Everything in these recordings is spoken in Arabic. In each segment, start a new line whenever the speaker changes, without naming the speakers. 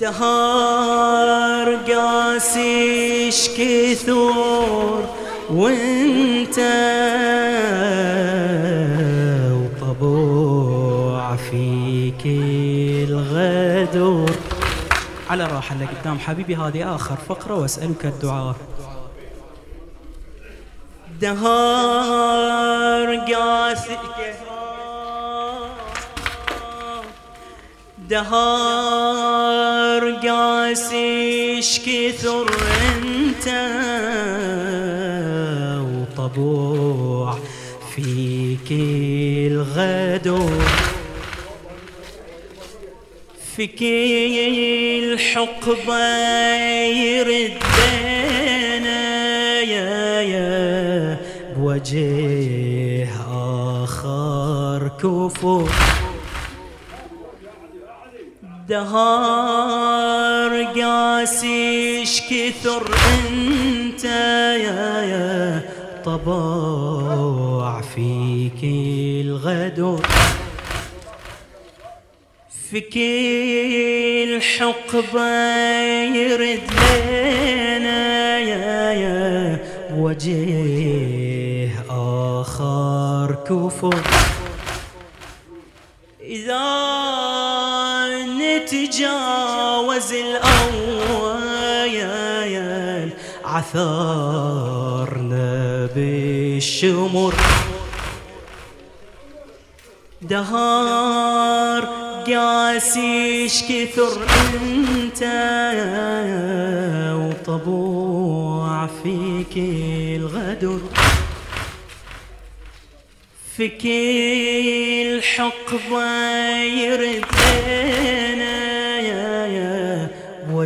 دهار قاسيش كثور وانت وطبوع فيك الغدور. على راحة لقدام حبيبي هذه آخر فقرة وأسألك الدعاء. دهار قاسي دهار قاسيش كثر أنت وطبوع فيك الغدو. فيك الحقبة يردنا يا يا بوجه آخر كفور دهار قاسيش كثر أنت يا يا طباع فيك الغدر. فيك الحقبة يرد لنا يا يا وجه آخر كفر. إذا نتجاوز الأويل. عثرنا بالشمر. دهار قاسيش كثر أنت وطبوع فيك الغدر. فيك الحقبة يرد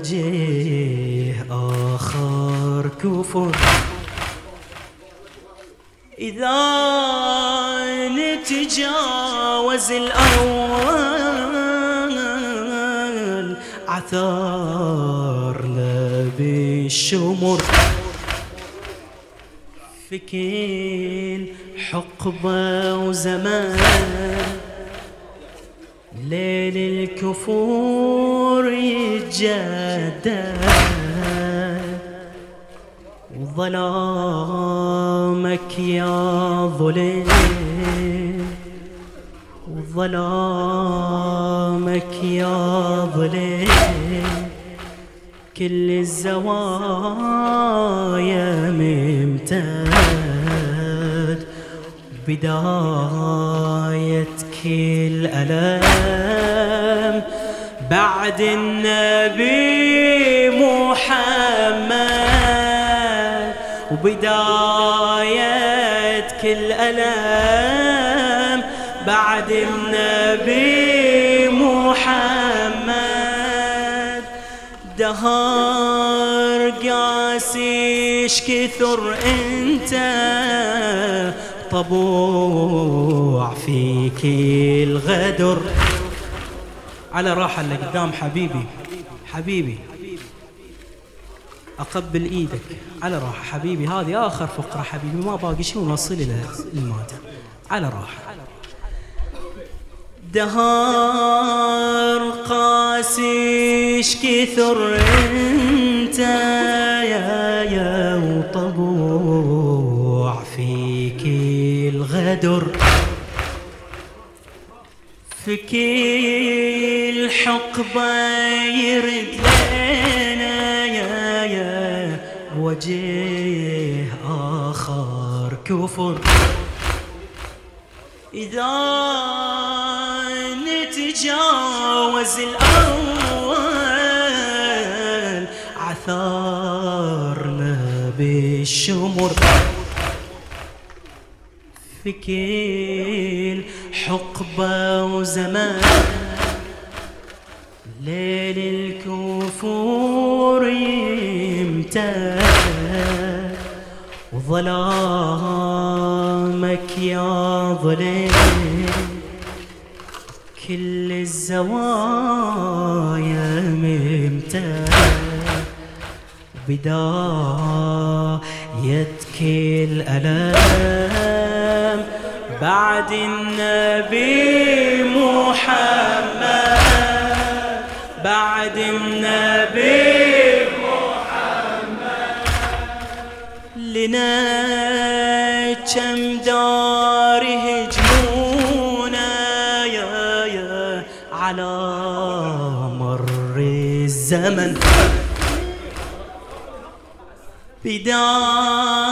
وجه آخر كفر. إذا نتجاوز الأول عثرنا بالشمر. فكين حقبة وزمان. ليل الكفور يتجدد وظلامك يا ظلم وظلامك يا ظلم كل الزوايا ممتد بداية كل ألم بعد النبي محمد وبداية كل ألم. بعد النبي محمد دهار قاسيش كثر أنت. طبوع فيك الغدر. على راحة اللي قدام حبيبي. حبيبي أقبل إيدك على راحة. حبيبي هذه آخر فقرة حبيبي. ما باقي شيء ونوصل إلى المادة. على راحة. دهار قاسيش كثر انت يا يا وطبوع فيك الغدر. فيك الحقبة يرد لنا يا يا. وجه آخر كفر. إذا نتجاوز الأول عثرنا بالشمر. فيك الحقبة وزمان. ليل الكفور يمتد وظلامك يا ظلم كل الزوايا ممتد بداية كل ألم بعد النبي محمد بعد النبي محمد. لنا كم دار هجمونا يا يا على مر الزمن. بدايتها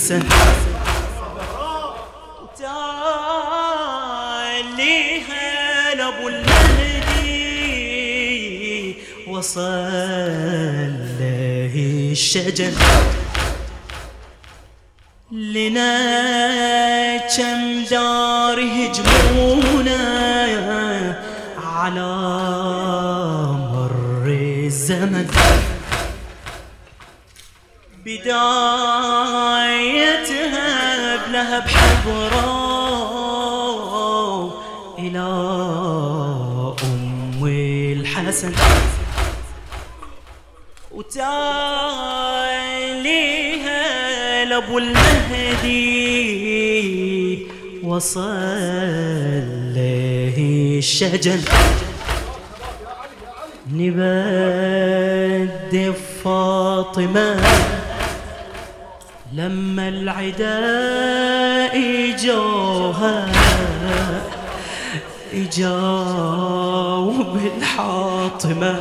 الحسن تاليها لأبو المهدي وصل له لنا كم دار هجمونا على مر الزمن. بدايتها بلهب حضرة إلى أم الحسن. وتاليها لأبو المهدي وصل له الشجن. نبدي فاطمة. لما العداء اجوها اجاوا بالحاطمه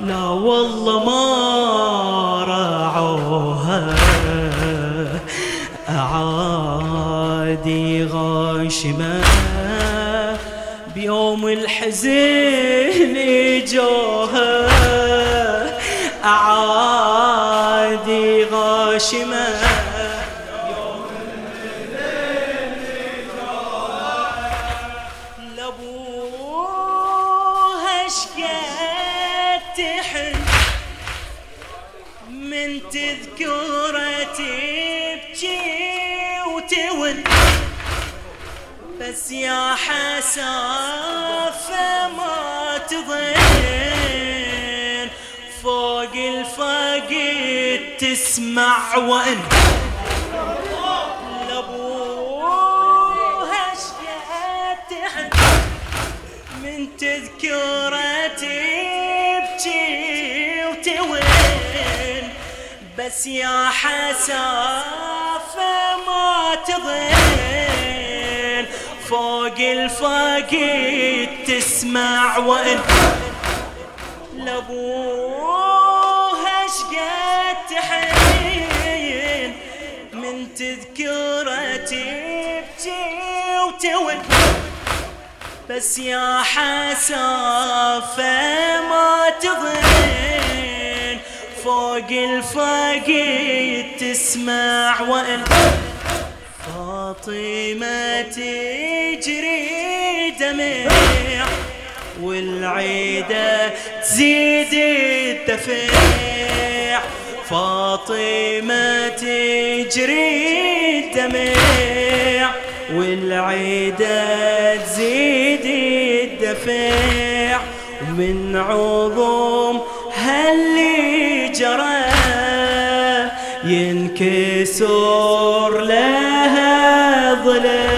لا والله ما رعوها أعادي غاشمة. بيوم الحزن جوها أعادي غاشمة لابوها شقد تحن من تذكرة تبكي وتون بس يا حسافة ما تظن تسمع وان لابوها شقد من تذكرة تبكي وتوين. بس يا حسافة ما تظن. فوق الفقد تسمع وان لابوها تبكي وتون بس يا حسافة ما تظن. فوق الفقد تسمع وإن فاطمة تجري دمع. والعيدة تزيد الدفع. فاطمة تجري الدمع والعيدة تزيد الدفع ومن عظم هاللي جرى. ينكسر لها ضلع.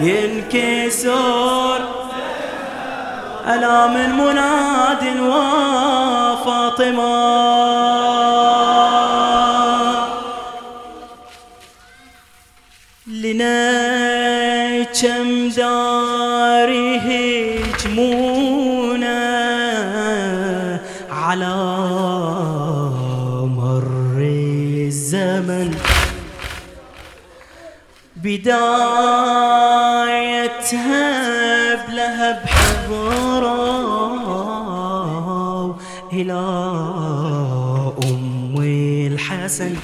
ينكسر. ألا من مناد وفاطمة. كم دار هجمونا على مر الزمن. بدايتها بلهب حضرة إلى أم الحسن.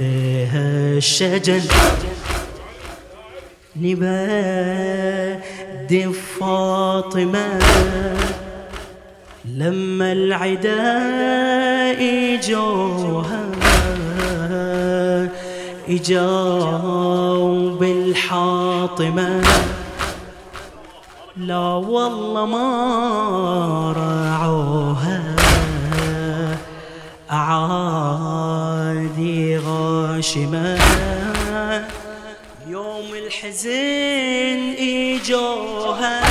لها الشجن نبادي فاطمة لما العداء جوها إجاوا بالحاطمة. لا والله ما رعوها. أعادي غاشمة. يوم الحزن إجوها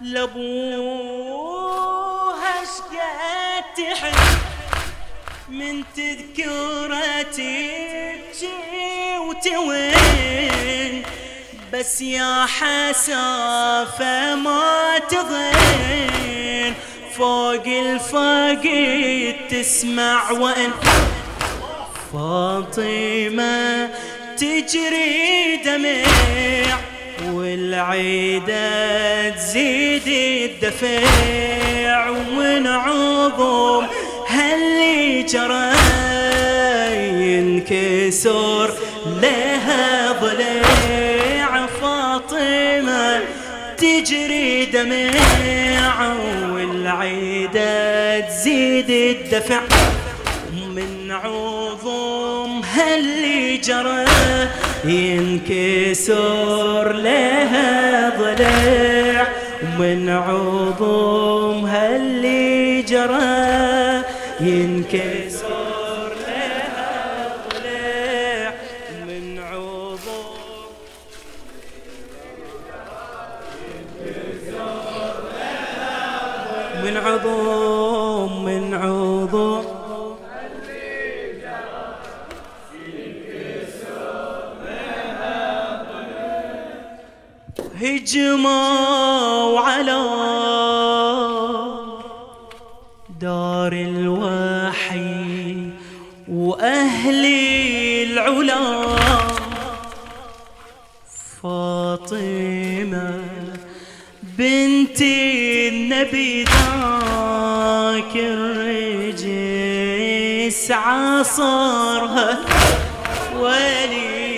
لأبوها شقد تحن من تذكرتي تجي وتوين. بس يا حسافة ما تضين فوق الفاقد تسمع وإن فاطمة تجري دمع والعيدة تزيد الدفع ومن عظم هاللي جرى ينكسر لها ضلع فاطمة تجري دمع والعيدة تزيد الدفع. من عظم هاللي جرى ينكسر لها ضلع. ومن عظم هاللي جرى ينكسر عظم من عظم هجموا على دار الوحي وأهل العلا. فاطمة بنت النبي ذاك الرجس عصرها ولي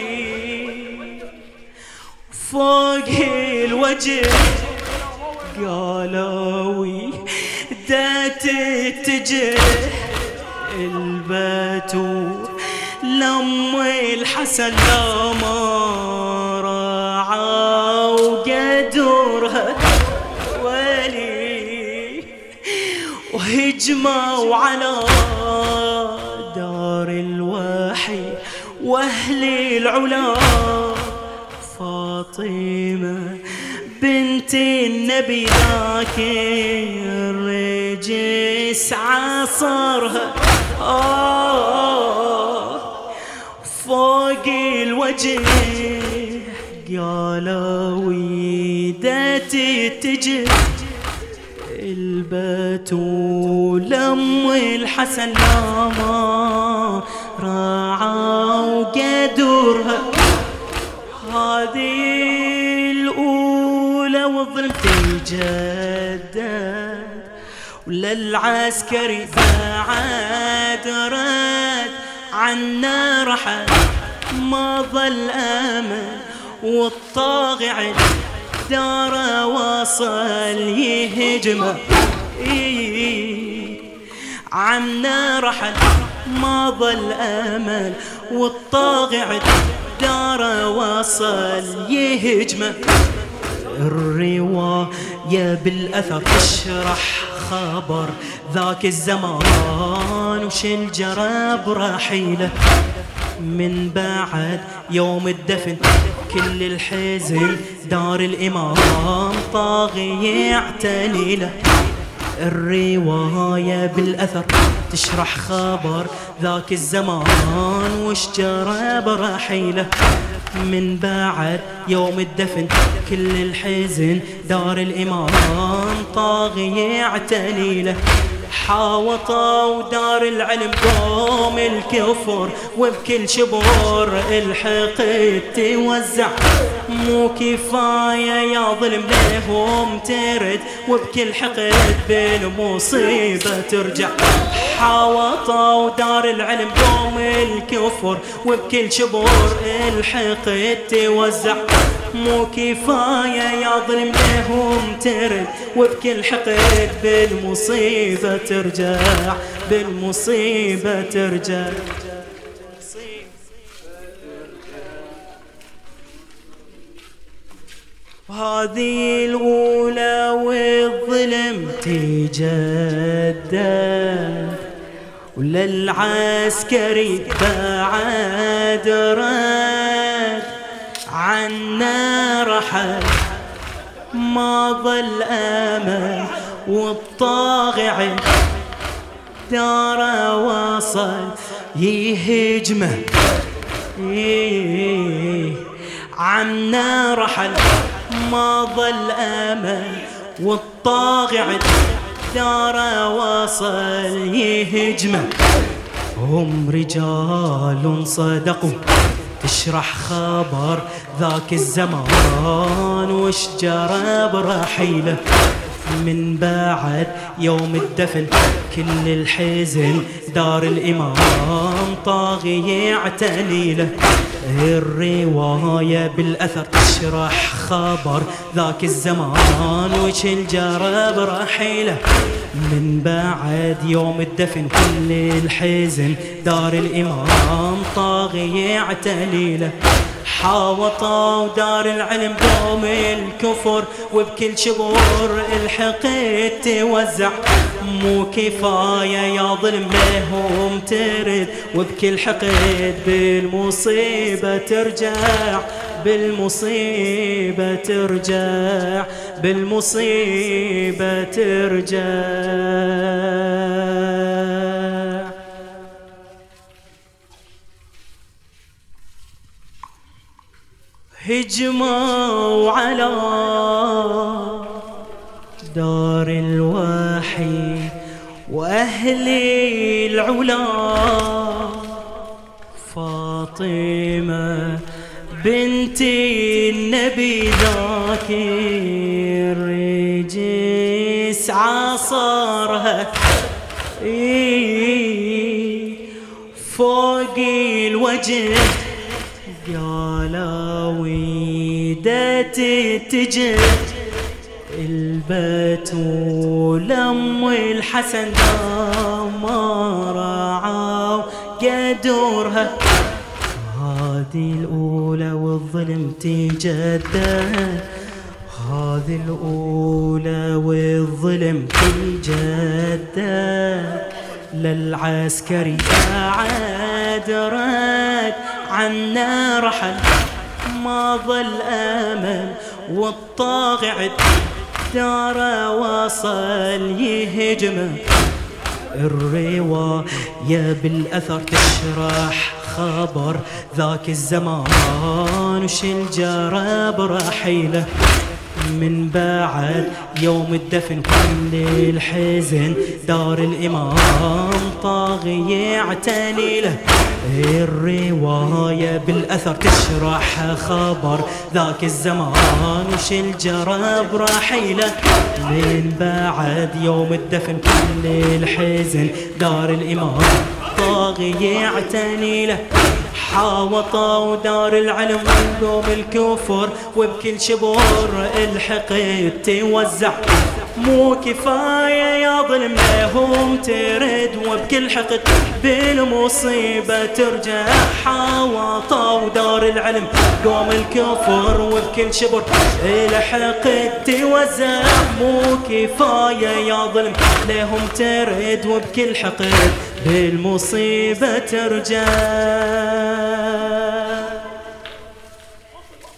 فوق الوجه قالوا دا تتجه البتو لم الحسن لا وهجموا على دار الوحي وأهل العلا. فاطمة بنت النبي ذاك الرجس عصرها. آه فوق الوجه قالوا ويدتي تجي. البتول أم الحسن ما راعى وقدرها هذه الأولى والظلم تجدد وللعسكري بعد رد عنا رحل ما ظل أمل والطاغع دار وصل يهجمه عمنا رحل ما ظل أمل والطاغع دار وصل يهجمه الرواية بالأثر تشرح خبر ذاك الزمان وش الجرى برحيله من بعد يوم الدفن كل الحزن دار الإمام. طاغي يعتني له الرواية بالأثر تشرح خبر ذاك الزمان. وش جرى برحيله من بعد يوم الدفن كل الحزن دار الإمام. طاغي يعتني له حاوطوا دار العلم قوم الكفر وبكل شبور الحقد توزع. مو كفاية يا ظلم لهم ترد وبكل حقد بالمصيبة ترجع. حاوطوا دار العلم قوم الكفر وبكل شبور الحقد توزع. مو كفاية يظلم لهم ترد وبكل حقد بالمصيبة ترجع بالمصيبة ترجع. هذه الأولى والظلم تجدد وللعسكري بعد رد عنا رحل ما ظل أمل والطاغع دار وصل يهجمه عنا رحل ما ظل أمل والطاغع دار وصل يهجمه هم رجال صدقوا. تشرح خبر ذاك الزمان وش جرى برحيله من بعد يوم الدفن كل الحزن دار الإمام طاغي يعتني له الرواية بالأثر تشرح خبر ذاك الزمان وش الجرب رحيله. من بعد يوم الدفن كل الحزن دار الإمام طاغي يعتني له. حاوطوا دار العلم دوم الكفر وبكل شبور الحقد توزع. مو كفاية يا ظلم لهم ترد وبكل حقد بالمصيبة ترجع. بالمصيبة ترجع بالمصيبة ترجع. هجموا على دار الوحي وأهل العلا. فاطمة بنت النبي ذاك الرجس عصرها. فوق الوجه. قالوا ويدت تجد البتول ام الحسن ما رعاو قدورها. هذه الأولى والظلم تجدد هذه الأولى والظلم تجدد للعسكري بعد رد عنا رحل ما ظل أمل والطاغع دار وصل يهجمه الرواية بالأثر تشرح خبر ذاك الزمان وش الجرى برحيله؟ من بعد يوم الدفن كل الحزن دار الإمام طاغي يعتني له. الرواية بالأثر تشرح خبر ذاك الزمان وش الجرى برحيله من بعد يوم الدفن كل الحزن دار الإمام طاغي يعتني له. حاوطوا دار العلم قوم الكفر وبكل شبور الحقد توزع مو كفاية يا ظلم لهم ترد وبكل حقد بالمصيبة ترجع. حاوطوا دار العلم قوم الكفر وبكل شبر الحقد توزع مو كفاية يا ظلم لهم ترد وبكل حقد بالمصيبة ترجع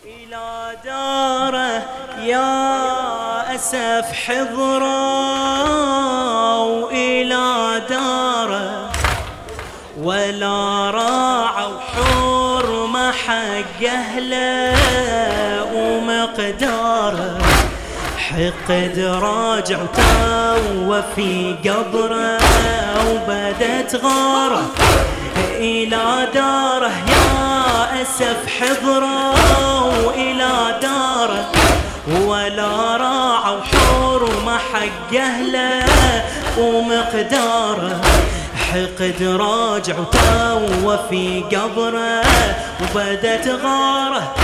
إلى داره يا أسف حضروا إلى داره ولا راعوا حرمة حق أهله ومقداره. حقد راجع تو في قبره وبدت غاره إلى داره يا أسف حضروا إلى داره ولا راعوا حرمة حق أهله ومقداره حقد راجع تو في قبره وبدت غاره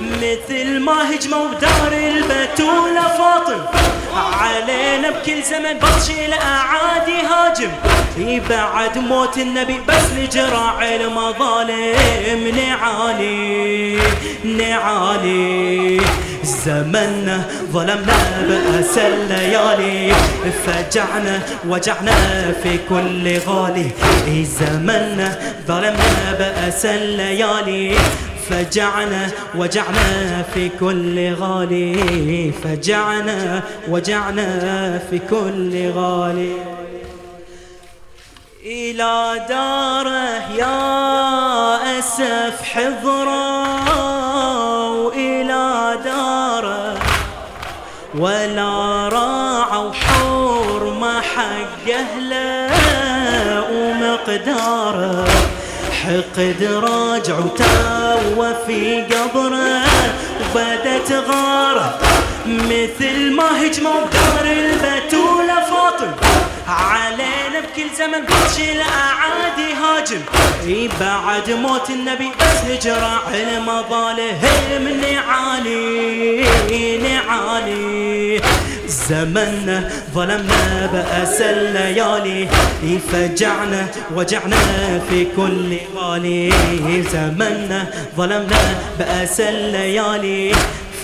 مثل ما هجموا بدار البتولة فاطم. علينا بكل زمن بطشي الأعادي هاجم. بعد موت النبي بس لجراع المظالم. نعاني نعاني. زمنا ظلمنا بأس الليالي. فجعنا وجعنا في كل غالي. زمنا ظلمنا بأس الليالي. فجعنا وجعنا في كل غالي. فجعنا وجعنا في كل غالي. إلى داره يا أسف حضره وإلى داره ولا راع وحور ما حق أهله ومقداره. حقد راجع وتوى في قبره وبدت غاره مثل ما هجموا بدار البتولة فاطم. علينا بكل زمن بطش الأعادي هاجم. إي بعد موت النبي بس هجرة المظاله من نعالي نعالي. زمنا ظلمنا بأس الليالي فجعنا وجعنا في كل غالي. زمنا ظلمنا بأس الليالي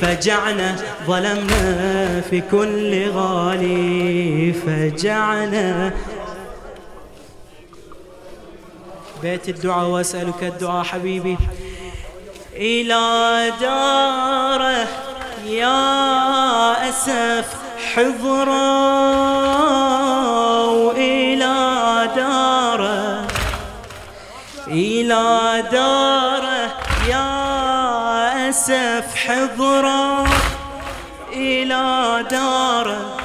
فجعنا ظلمنا في كل غالي. فجعنا. بيت الدعاء وأسألك الدعاء حبيبي. إلى داره يا أسف. حضرا وإلى داره إلى داره يا أسف حضرا إلى داره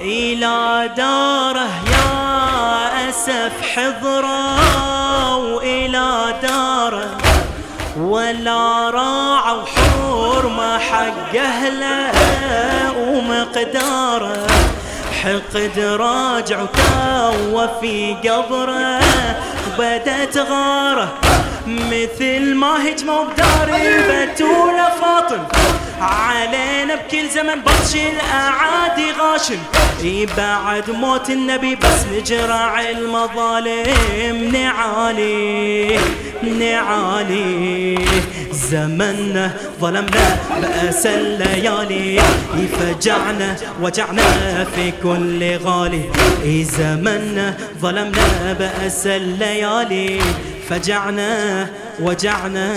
إلى داره يا أسف حضرا ولا راع وحور ما حق أهله ومقداره. حقد راجع وتوى في قبره. بدت غاره مثل ما هجموا بدار. البتولة فاطم علينا بكل زمن بطش الأعادي غاشم. بعد موت النبي بس نجرع المظالم نعالي. نعالي زمنا ظلمنا بأس الليالي. فجعنا وجعنا في كل غالي. زمنا ظلمنا بأس الليالي. فجعنا وجعنا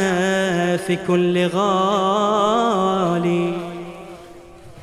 في كل غالي.